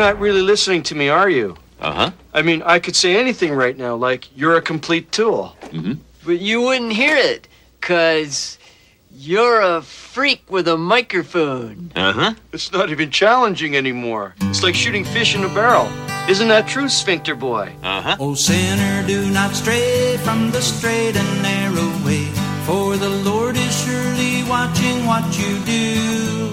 not really listening to me, are you? Uh huh. I mean, I could say anything right now, like, you're a complete tool. Mm hmm. But you wouldn't hear it, cause you're a freak with a microphone. Uh huh. It's not even challenging anymore. It's like shooting fish in a barrel. Isn't that true, Sphincter Boy? Uh huh. O sinner, do not stray from the straight and narrow way, for the Lord is surely watching what you do.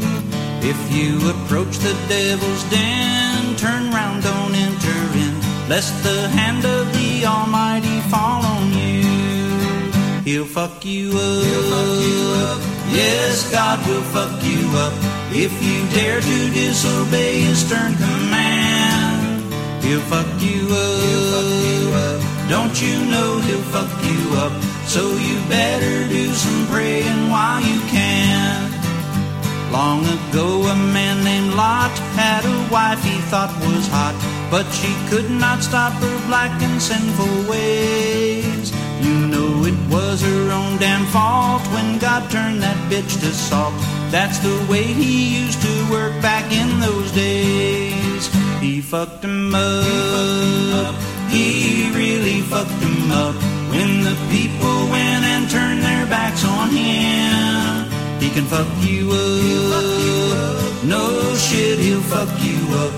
If you approach the devil's den, turn round, don't enter in, lest the hand of the Almighty fall on you. He'll fuck you up. Yes, God will fuck you up if you dare to disobey His stern command. He'll fuck you up. Don't you know He'll fuck you up? So you better do some praying while you can. Long ago, a man named Lot had a wife he thought was hot, but she could not stop her black and sinful ways. You know it was her own damn fault when God turned that bitch to salt. That's the way he used to work back in those days. He fucked him up. He really fucked him up when the people went and turned their backs on him. He can fuck you up. No shit, he'll fuck you up.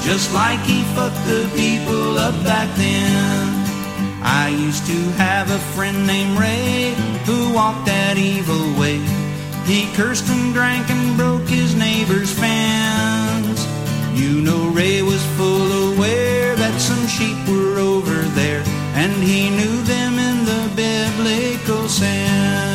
Just like he fucked the people up back then. I used to have a friend named Ray who walked that evil way. He cursed and drank and broke his neighbor's fence. You know Ray was full aware that some sheep were over there, and he knew them in the biblical sense.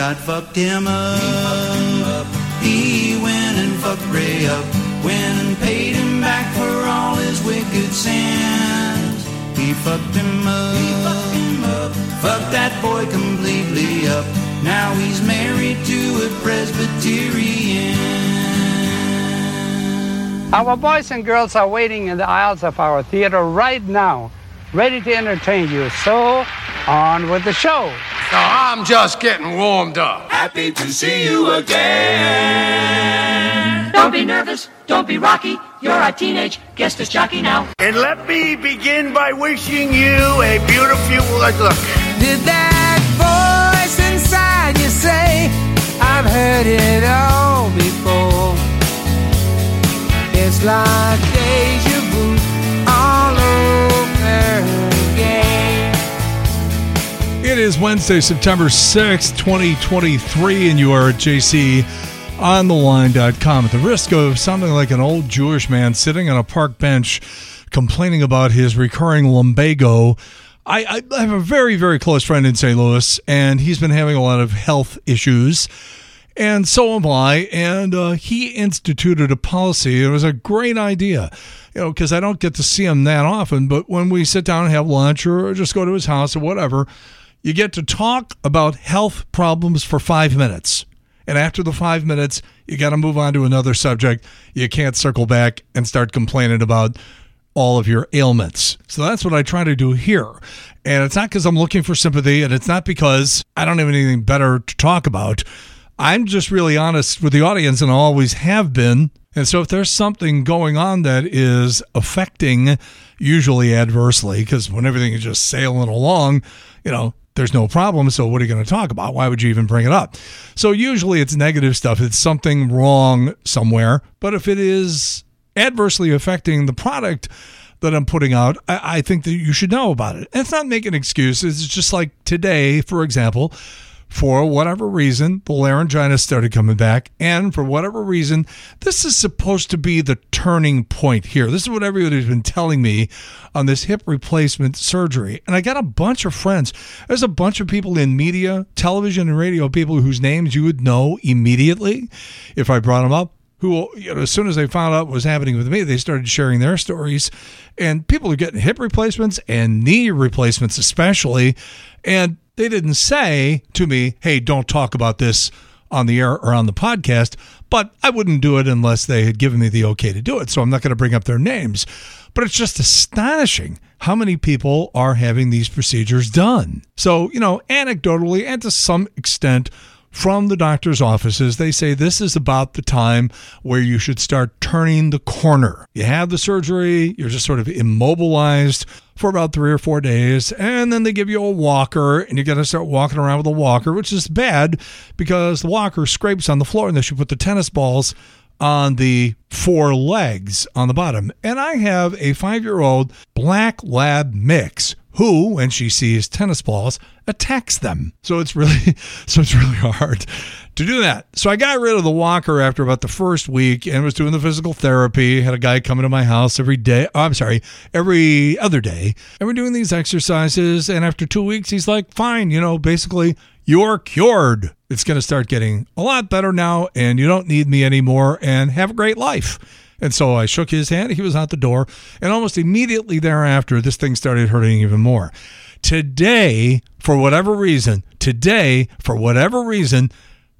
God fucked him up. He went and fucked Ray up. Went and paid him back for all his wicked sins. He fucked him up. He fucked him up. Fucked that boy completely up. Now he's married to a Presbyterian. Our boys and girls are waiting in the aisles of our theater right now, ready to entertain you. So, on with the show. I'm just getting warmed up. Happy to see you again. Don't be nervous, don't be rocky. You're a teenage guest as jockey now. And let me begin by wishing you a beautiful look. Did that voice inside you say, I've heard it all before? It's like deja It is Wednesday, September 6th, 2023, and you are at JCOnTheLine.com. At the risk of sounding like an old Jewish man sitting on a park bench complaining about his recurring lumbago, I, I have a very, very close friend in St. Louis, and he's been having a lot of health issues. And so am I. And uh, he instituted a policy. It was a great idea, you know, because I don't get to see him that often. But when we sit down and have lunch or just go to his house or whatever, you get to talk about health problems for five minutes. And after the five minutes, you got to move on to another subject. You can't circle back and start complaining about all of your ailments. So that's what I try to do here. And it's not because I'm looking for sympathy, and it's not because I don't have anything better to talk about. I'm just really honest with the audience and I always have been. And so if there's something going on that is affecting, usually adversely, because when everything is just sailing along, you know, there's no problem. So what are you going to talk about? Why would you even bring it up? So usually it's negative stuff. It's something wrong somewhere. But if it is adversely affecting the product that I'm putting out, I, I think that you should know about it. And it's not making excuses. It's just like today, for example, for whatever reason, the laryngitis started coming back. And for whatever reason, this is supposed to be the turning point here. This is what everybody's been telling me on this hip replacement surgery. And I got a bunch of friends. There's a bunch of people in media, television, and radio, people whose names you would know immediately if I brought them up who, you know, as soon as they found out what was happening with me, they started sharing their stories. And people are getting hip replacements and knee replacements, especially. And they didn't say to me, hey, don't talk about this on the air or on the podcast, but I wouldn't do it unless they had given me the okay to do it. So I'm not going to bring up their names. but it's just astonishing how many people are having these procedures done. So, you know, anecdotally and to some extent, from the doctor's offices, they say this is about the time where you should start turning the corner. You have the surgery, you're just sort of immobilized for about three or four days, and then they give you a walker, and you got to start walking around with a walker, which is bad because the walker scrapes on the floor, and they should put the tennis balls on the four legs on the bottom. And I have a five year old black lab mix who, when she sees tennis balls, attacks them. So it's really so it's really hard to do that. So I got rid of the walker after about the first week and was doing the physical therapy. Had a guy coming to my house every day. Oh, I'm sorry, every other day. And we're doing these exercises. And after two weeks, he's like, fine, you know, basically, you're cured. It's going to start getting a lot better now, and you don't need me anymore, and have a great life. And so I shook his hand. He was out the door. And almost immediately thereafter, this thing started hurting even more. Today, for whatever reason, today, for whatever reason,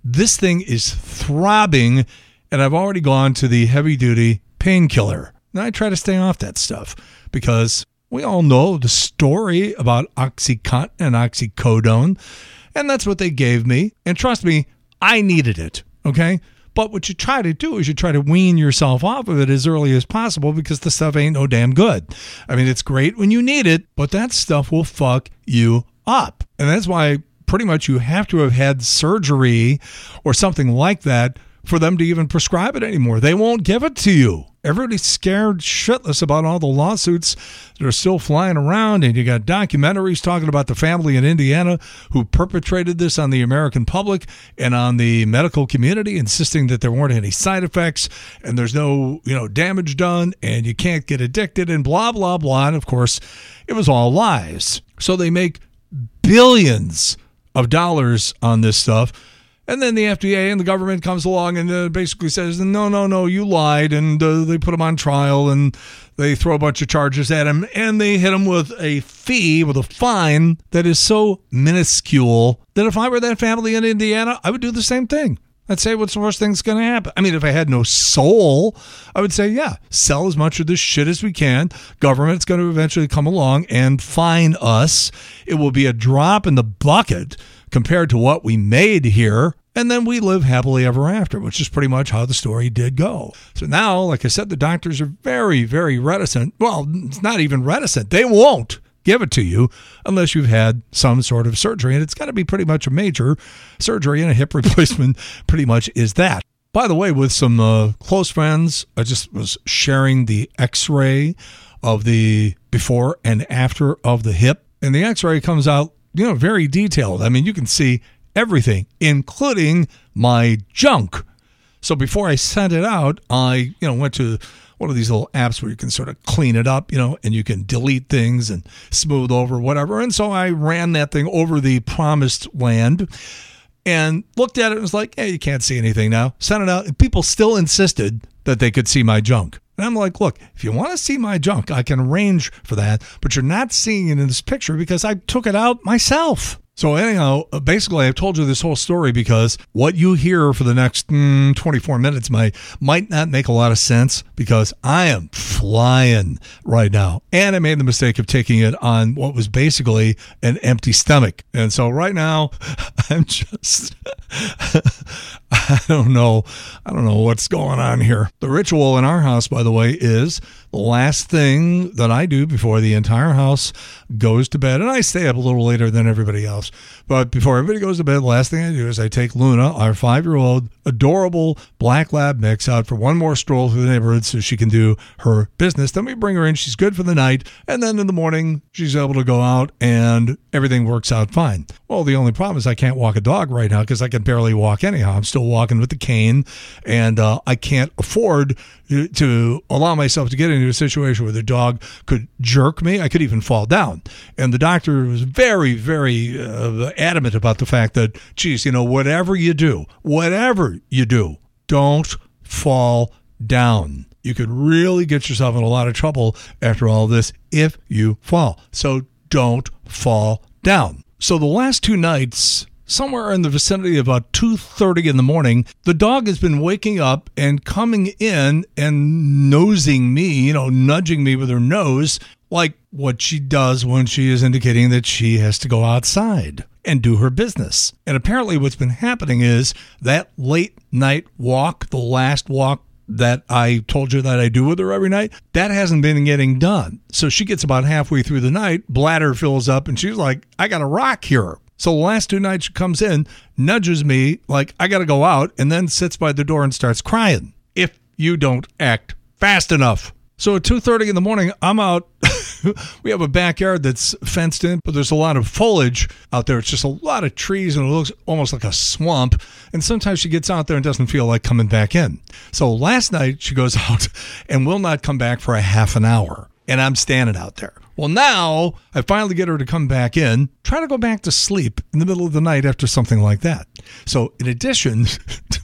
this thing is throbbing. And I've already gone to the heavy duty painkiller. Now I try to stay off that stuff because we all know the story about Oxycontin and oxycodone. And that's what they gave me. And trust me, I needed it. Okay. But what you try to do is you try to wean yourself off of it as early as possible because the stuff ain't no damn good. I mean, it's great when you need it, but that stuff will fuck you up. And that's why pretty much you have to have had surgery or something like that for them to even prescribe it anymore. They won't give it to you. Everybody's scared shitless about all the lawsuits that are still flying around, and you got documentaries talking about the family in Indiana who perpetrated this on the American public and on the medical community, insisting that there weren't any side effects and there's no you know damage done, and you can't get addicted, and blah blah blah. And of course, it was all lies. So they make billions of dollars on this stuff and then the FDA and the government comes along and uh, basically says, no, no, no, you lied. And uh, they put him on trial and they throw a bunch of charges at him and they hit him with a fee, with a fine that is so minuscule that if I were that family in Indiana, I would do the same thing. I'd say, what's the worst thing's going to happen? I mean, if I had no soul, I would say, yeah, sell as much of this shit as we can. Government's going to eventually come along and fine us. It will be a drop in the bucket compared to what we made here. And then we live happily ever after, which is pretty much how the story did go. So now, like I said, the doctors are very, very reticent. Well, it's not even reticent. They won't give it to you unless you've had some sort of surgery. And it's got to be pretty much a major surgery, and a hip replacement pretty much is that. By the way, with some uh, close friends, I just was sharing the x ray of the before and after of the hip. And the x ray comes out, you know, very detailed. I mean, you can see everything, including my junk. So before I sent it out, I, you know, went to one of these little apps where you can sort of clean it up, you know, and you can delete things and smooth over whatever. And so I ran that thing over the promised land and looked at it and was like, hey, you can't see anything now. Sent it out. People still insisted that they could see my junk. And I'm like, look, if you want to see my junk, I can arrange for that, but you're not seeing it in this picture because I took it out myself. So anyhow, uh, basically, I've told you this whole story because what you hear for the next mm, 24 minutes might might not make a lot of sense because I am flying right now, and I made the mistake of taking it on what was basically an empty stomach, and so right now I'm just I don't know I don't know what's going on here. The ritual in our house, by the way, is the last thing that I do before the entire house goes to bed, and I stay up a little later than everybody else. But before everybody goes to bed, the last thing I do is I take Luna, our five year old adorable black lab mix, out for one more stroll through the neighborhood so she can do her business. Then we bring her in. She's good for the night. And then in the morning, she's able to go out and everything works out fine. Well, the only problem is I can't walk a dog right now because I can barely walk anyhow. I'm still walking with the cane and uh, I can't afford to allow myself to get into a situation where the dog could jerk me. I could even fall down. And the doctor was very, very uh, adamant about the fact that, geez, you know, whatever you do, whatever you do, don't fall down. You could really get yourself in a lot of trouble after all this if you fall. So don't fall down. So the last two nights somewhere in the vicinity of about 2.30 in the morning, the dog has been waking up and coming in and nosing me, you know, nudging me with her nose, like what she does when she is indicating that she has to go outside and do her business. And apparently, what's been happening is that late night walk, the last walk that I told you that I do with her every night, that hasn't been getting done. So she gets about halfway through the night, bladder fills up, and she's like, I got a rock here. So the last two nights she comes in, nudges me like I got to go out, and then sits by the door and starts crying. If you don't act fast enough. So at 2:30 in the morning, I'm out we have a backyard that's fenced in, but there's a lot of foliage out there. It's just a lot of trees and it looks almost like a swamp. And sometimes she gets out there and doesn't feel like coming back in. So last night she goes out and will not come back for a half an hour. And I'm standing out there. Well, now I finally get her to come back in, try to go back to sleep in the middle of the night after something like that. So, in addition to,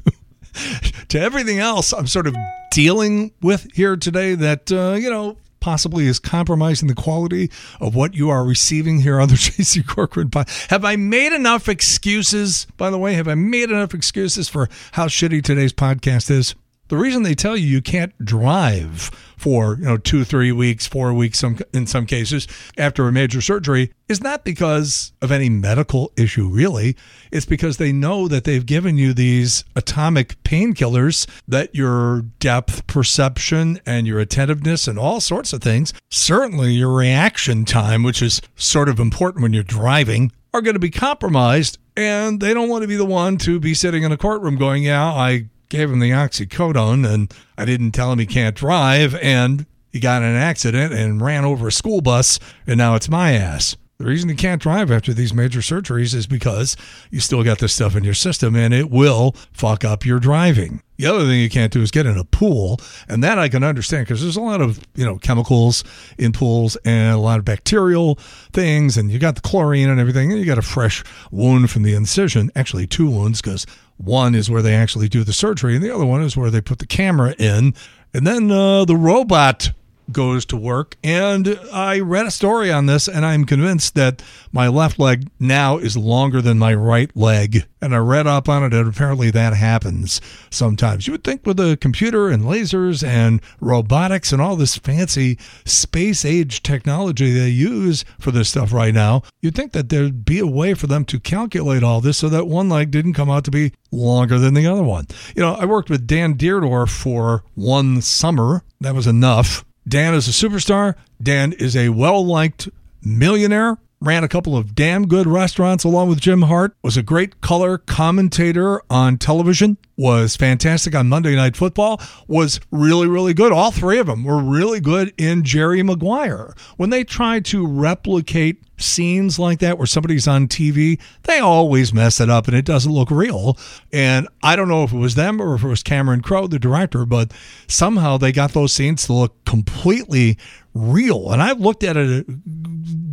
to everything else I'm sort of dealing with here today, that, uh, you know, possibly is compromising the quality of what you are receiving here on the JC Corcoran Pod. Have I made enough excuses, by the way? Have I made enough excuses for how shitty today's podcast is? The reason they tell you you can't drive for you know two, three weeks, four weeks, some in some cases after a major surgery is not because of any medical issue. Really, it's because they know that they've given you these atomic painkillers that your depth perception and your attentiveness and all sorts of things, certainly your reaction time, which is sort of important when you're driving, are going to be compromised. And they don't want to be the one to be sitting in a courtroom going, "Yeah, I." gave him the oxycodone and I didn't tell him he can't drive and he got in an accident and ran over a school bus and now it's my ass. The reason you can't drive after these major surgeries is because you still got this stuff in your system and it will fuck up your driving. The other thing you can't do is get in a pool, and that I can understand because there's a lot of you know chemicals in pools and a lot of bacterial things, and you got the chlorine and everything, and you got a fresh wound from the incision. Actually, two wounds because one is where they actually do the surgery, and the other one is where they put the camera in, and then uh, the robot goes to work. And I read a story on this, and I'm convinced that my left leg now is longer than my right leg. And I read up on it, and apparently that happens sometimes. You would think with a computer and lasers and robotics and all this fancy space age technology they use for this stuff right now, you'd think that there'd be a way for them to calculate all this so that one leg didn't come out to be longer than the other one. You know, I worked with Dan Dierdorf for one summer. That was enough. Dan is a superstar. Dan is a well liked millionaire. Ran a couple of damn good restaurants along with Jim Hart. Was a great color commentator on television. Was fantastic on Monday Night Football. Was really, really good. All three of them were really good in Jerry Maguire. When they try to replicate scenes like that where somebody's on TV, they always mess it up and it doesn't look real. And I don't know if it was them or if it was Cameron Crowe, the director, but somehow they got those scenes to look completely real. And I've looked at it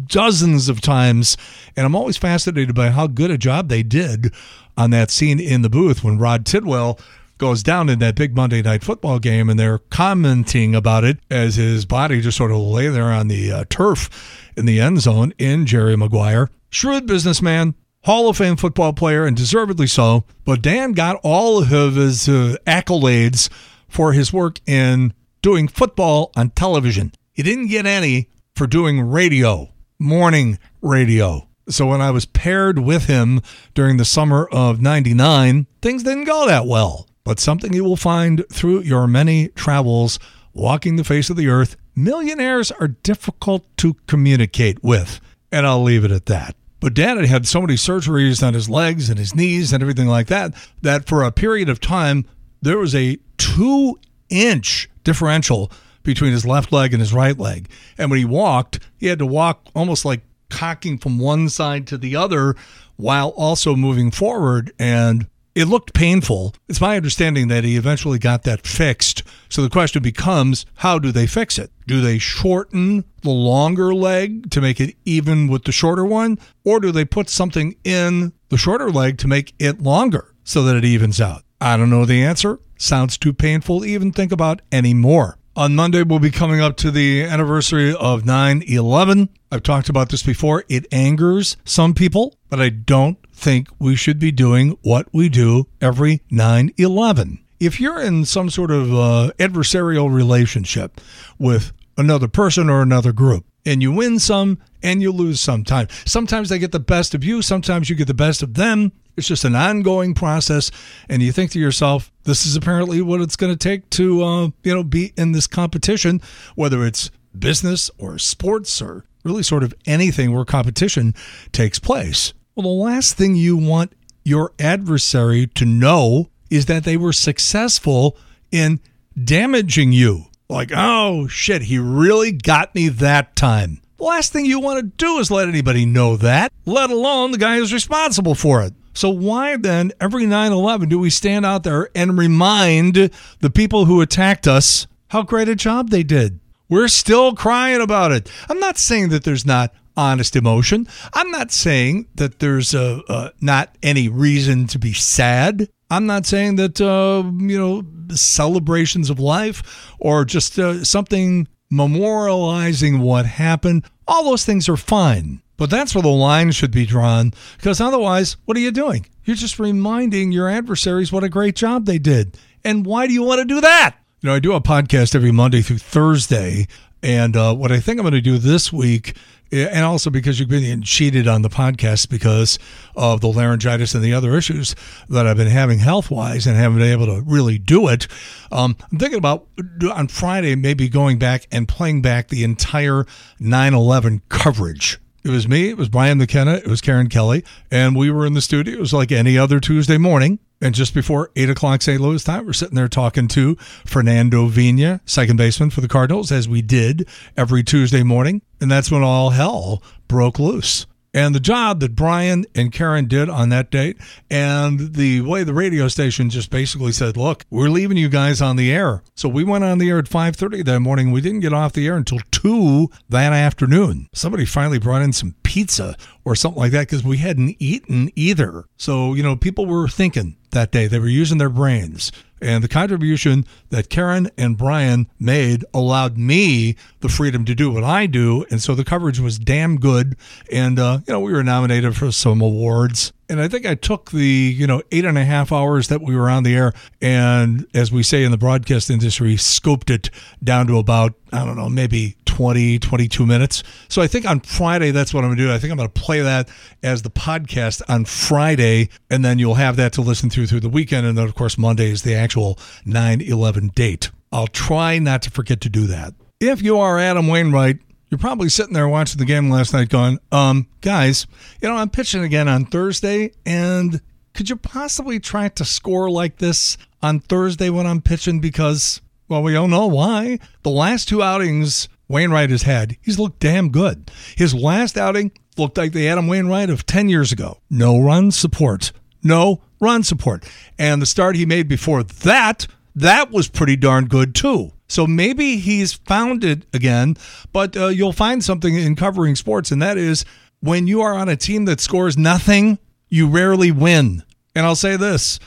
dozens of times and I'm always fascinated by how good a job they did on that scene in the booth when Rod Tidwell goes down in that big Monday night football game and they're commenting about it as his body just sort of lay there on the uh, turf in the end zone in Jerry Maguire. Shrewd businessman, Hall of Fame football player, and deservedly so. But Dan got all of his uh, accolades for his work in doing football on television. He didn't get any for doing radio, morning radio. So when I was paired with him during the summer of 99, things didn't go that well. But something you will find through your many travels walking the face of the earth millionaires are difficult to communicate with. And I'll leave it at that. But Dan had had so many surgeries on his legs and his knees and everything like that, that for a period of time, there was a two inch differential between his left leg and his right leg. And when he walked, he had to walk almost like cocking from one side to the other while also moving forward. And it looked painful. It's my understanding that he eventually got that fixed. So the question becomes how do they fix it? Do they shorten the longer leg to make it even with the shorter one? Or do they put something in the shorter leg to make it longer so that it evens out? I don't know the answer. Sounds too painful to even think about anymore. On Monday, we'll be coming up to the anniversary of 9 11. I've talked about this before. It angers some people, but I don't think we should be doing what we do every 9 11. If you're in some sort of uh, adversarial relationship with another person or another group, and you win some and you lose sometimes. Sometimes they get the best of you, sometimes you get the best of them. It's just an ongoing process, and you think to yourself, "This is apparently what it's going to take to, uh, you know, be in this competition, whether it's business or sports or really sort of anything where competition takes place." Well, the last thing you want your adversary to know is that they were successful in damaging you. Like, oh shit, he really got me that time. The last thing you want to do is let anybody know that, let alone the guy who's responsible for it. So, why then, every 9 11, do we stand out there and remind the people who attacked us how great a job they did? We're still crying about it. I'm not saying that there's not honest emotion. I'm not saying that there's not any reason to be sad. I'm not saying that, uh, you know, celebrations of life or just uh, something memorializing what happened, all those things are fine. But that's where the line should be drawn because otherwise, what are you doing? You're just reminding your adversaries what a great job they did. And why do you want to do that? You know, I do a podcast every Monday through Thursday. And uh, what I think I'm going to do this week and also because you've been cheated on the podcast because of the laryngitis and the other issues that I've been having health wise and haven't been able to really do it. Um, I'm thinking about on Friday maybe going back and playing back the entire 9 11 coverage. It was me, it was Brian McKenna, it was Karen Kelly, and we were in the studio. It was like any other Tuesday morning. And just before 8 o'clock St. Louis time, we're sitting there talking to Fernando Vina, second baseman for the Cardinals, as we did every Tuesday morning. And that's when all hell broke loose. And the job that Brian and Karen did on that date, and the way the radio station just basically said, "Look, we're leaving you guys on the air." So we went on the air at 5:30 that morning. We didn't get off the air until two that afternoon. Somebody finally brought in some pizza or something like that because we hadn't eaten either. So you know, people were thinking that day. They were using their brains. And the contribution that Karen and Brian made allowed me the freedom to do what I do. And so the coverage was damn good. And, uh, you know, we were nominated for some awards. And I think I took the, you know, eight and a half hours that we were on the air and, as we say in the broadcast industry, scoped it down to about, I don't know, maybe 20, 22 minutes. So I think on Friday, that's what I'm going to do. I think I'm going to play that as the podcast on Friday, and then you'll have that to listen to through the weekend. And then, of course, Monday is the actual 9 11 date. I'll try not to forget to do that. If you are Adam Wainwright, you're probably sitting there watching the game last night going, um, guys, you know, I'm pitching again on Thursday, and could you possibly try to score like this on Thursday when I'm pitching? Because, well, we don't know why. The last two outings Wainwright has had, he's looked damn good. His last outing looked like the Adam Wainwright of 10 years ago. No run support. No run support. And the start he made before that, that was pretty darn good too. So maybe he's found it again, but uh, you'll find something in covering sports, and that is when you are on a team that scores nothing, you rarely win. And I'll say this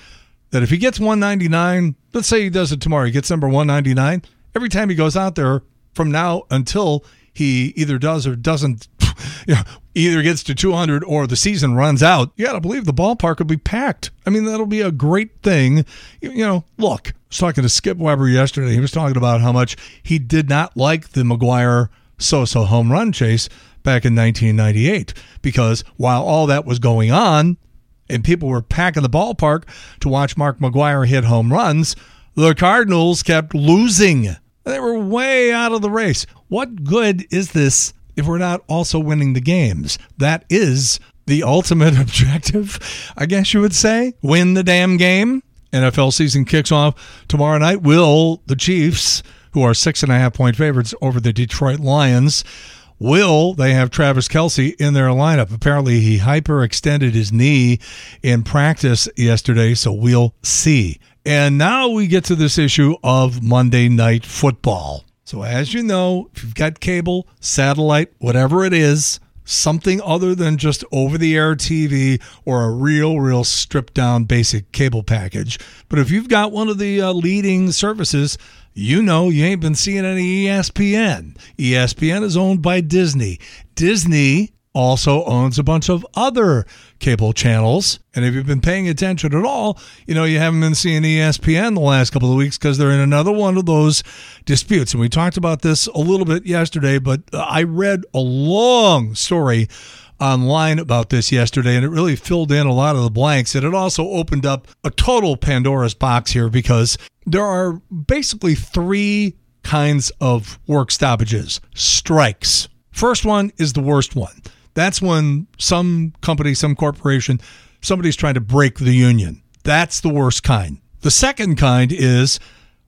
that if he gets 199, let's say he does it tomorrow, he gets number 199, every time he goes out there from now until he either does or doesn't you know, either gets to 200 or the season runs out, you got to believe the ballpark will be packed. I mean, that'll be a great thing. You, you know, look, I was talking to Skip Weber yesterday. He was talking about how much he did not like the McGwire Sosa home run chase back in 1998 because while all that was going on and people were packing the ballpark to watch Mark McGwire hit home runs, the Cardinals kept losing. They were way out of the race. What good is this if we're not also winning the games? That is the ultimate objective, I guess you would say. Win the damn game. NFL season kicks off tomorrow night. Will the Chiefs, who are six and a half point favorites over the Detroit Lions, will they have Travis Kelce in their lineup? Apparently, he hyperextended his knee in practice yesterday, so we'll see. And now we get to this issue of Monday Night Football. So, as you know, if you've got cable, satellite, whatever it is, something other than just over the air TV or a real, real stripped down basic cable package. But if you've got one of the uh, leading services, you know you ain't been seeing any ESPN. ESPN is owned by Disney. Disney also owns a bunch of other cable channels. And if you've been paying attention at all, you know, you haven't been seeing ESPN the last couple of weeks because they're in another one of those disputes. And we talked about this a little bit yesterday, but uh, I read a long story online about this yesterday, and it really filled in a lot of the blanks. And it also opened up a total Pandora's box here because there are basically three kinds of work stoppages strikes. First one is the worst one. That's when some company, some corporation, somebody's trying to break the union. That's the worst kind. The second kind is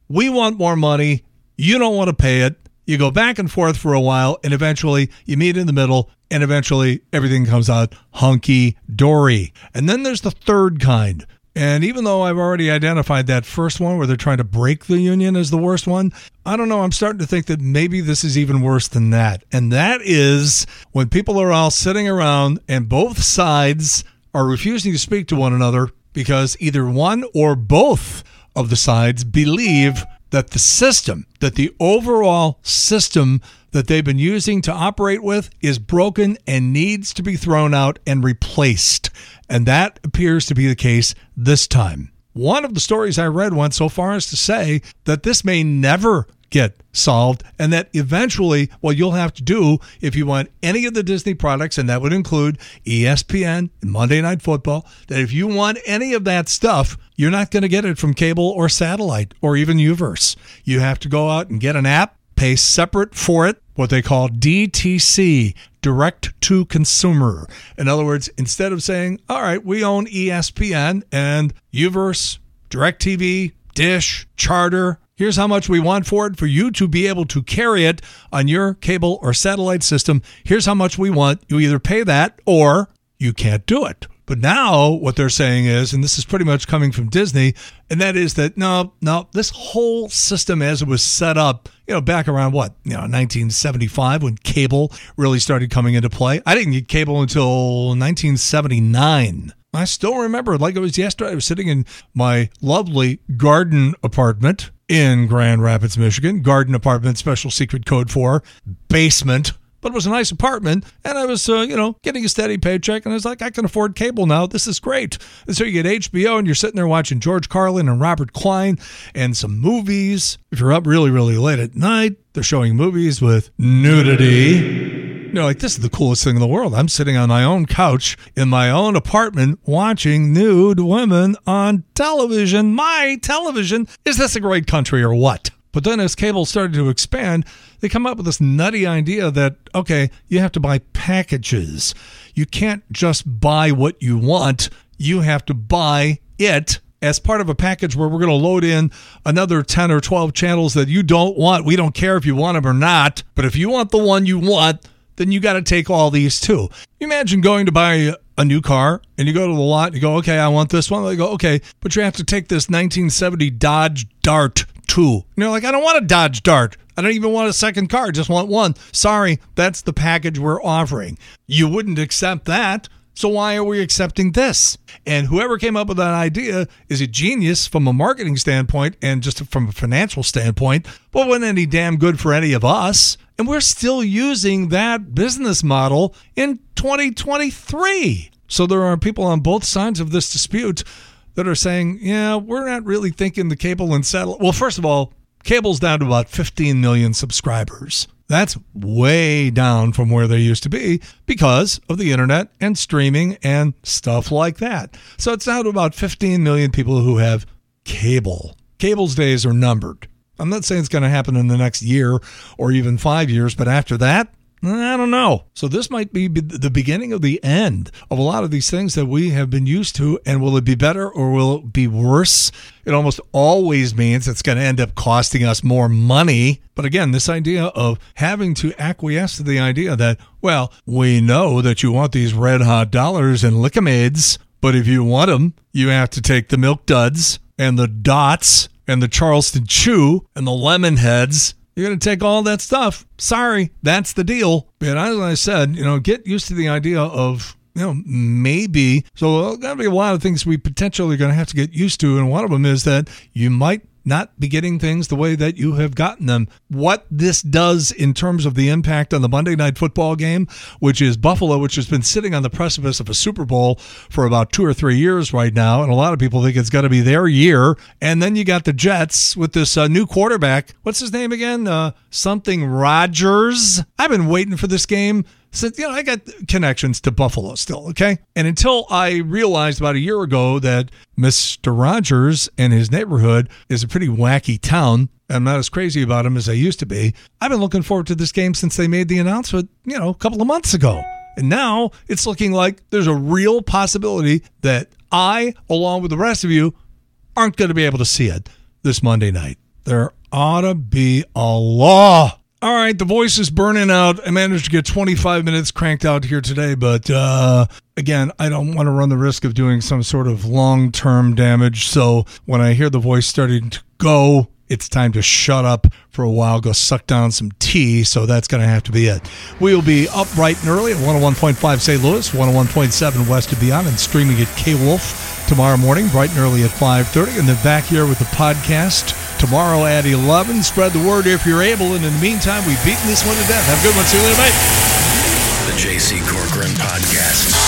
we want more money, you don't want to pay it. You go back and forth for a while, and eventually you meet in the middle, and eventually everything comes out hunky dory. And then there's the third kind. And even though I've already identified that first one where they're trying to break the union as the worst one, I don't know. I'm starting to think that maybe this is even worse than that. And that is when people are all sitting around and both sides are refusing to speak to one another because either one or both of the sides believe that the system, that the overall system that they've been using to operate with is broken and needs to be thrown out and replaced. And that appears to be the case this time. One of the stories I read went so far as to say that this may never get solved and that eventually what you'll have to do if you want any of the Disney products and that would include ESPN and Monday Night Football that if you want any of that stuff you're not going to get it from cable or satellite or even Uverse you have to go out and get an app pay separate for it what they call DTC direct to consumer in other words instead of saying all right we own ESPN and Uverse DirecTV Dish Charter Here's how much we want for it for you to be able to carry it on your cable or satellite system. Here's how much we want. You either pay that or you can't do it. But now what they're saying is, and this is pretty much coming from Disney, and that is that no, no, this whole system as it was set up, you know, back around what, you know, 1975 when cable really started coming into play. I didn't get cable until 1979. I still remember, like it was yesterday, I was sitting in my lovely garden apartment in Grand Rapids, Michigan. Garden apartment, special secret code for basement. But it was a nice apartment, and I was, uh, you know, getting a steady paycheck, and I was like, I can afford cable now. This is great. And so you get HBO, and you're sitting there watching George Carlin and Robert Klein and some movies. If you're up really, really late at night, they're showing movies with nudity. You know, like this is the coolest thing in the world. I'm sitting on my own couch in my own apartment watching nude women on television. My television. Is this a great country or what? But then as cable started to expand, they come up with this nutty idea that, okay, you have to buy packages. You can't just buy what you want, you have to buy it as part of a package where we're going to load in another 10 or 12 channels that you don't want. We don't care if you want them or not, but if you want the one you want, then you got to take all these too. Imagine going to buy a new car and you go to the lot and you go, okay, I want this one. They go, okay, but you have to take this 1970 Dodge Dart 2. And you're like, I don't want a Dodge Dart. I don't even want a second car. Just want one. Sorry, that's the package we're offering. You wouldn't accept that. So why are we accepting this? And whoever came up with that idea is a genius from a marketing standpoint and just from a financial standpoint, but wasn't any damn good for any of us. And we're still using that business model in 2023. So there are people on both sides of this dispute that are saying, yeah, we're not really thinking the cable and satellite. Well, first of all, cable's down to about 15 million subscribers. That's way down from where they used to be because of the internet and streaming and stuff like that. So it's down to about 15 million people who have cable. Cable's days are numbered. I'm not saying it's going to happen in the next year or even five years, but after that, I don't know. So this might be the beginning of the end of a lot of these things that we have been used to. And will it be better or will it be worse? It almost always means it's going to end up costing us more money. But again, this idea of having to acquiesce to the idea that, well, we know that you want these red hot dollars and lickimades, but if you want them, you have to take the milk duds and the dots and the Charleston Chew and the lemon heads you're going to take all that stuff. Sorry, that's the deal. But as I said, you know, get used to the idea of, you know, maybe. So uh, there's going to be a lot of things we potentially are going to have to get used to. And one of them is that you might not be getting things the way that you have gotten them. What this does in terms of the impact on the Monday night football game, which is Buffalo, which has been sitting on the precipice of a Super Bowl for about two or three years right now, and a lot of people think it's going to be their year. And then you got the Jets with this uh, new quarterback. What's his name again? Uh, something Rodgers. I've been waiting for this game so, you know, I got connections to Buffalo still, okay? And until I realized about a year ago that Mr. Rogers and his neighborhood is a pretty wacky town, I'm not as crazy about him as I used to be. I've been looking forward to this game since they made the announcement, you know, a couple of months ago. And now it's looking like there's a real possibility that I, along with the rest of you, aren't going to be able to see it this Monday night. There ought to be a law all right, the voice is burning out. I managed to get 25 minutes cranked out here today, but uh, again, I don't want to run the risk of doing some sort of long term damage. So when I hear the voice starting to go, it's time to shut up for a while, go suck down some tea. So that's going to have to be it. We will be up bright and early at 101.5 St. Louis, 101.7 West of Beyond, and streaming at K Wolf tomorrow morning, bright and early at 5:30, and then back here with the podcast tomorrow at 11. Spread the word if you're able. And in the meantime, we've beaten this one to death. Have a good one. See you later, mate. The JC Corcoran Podcast.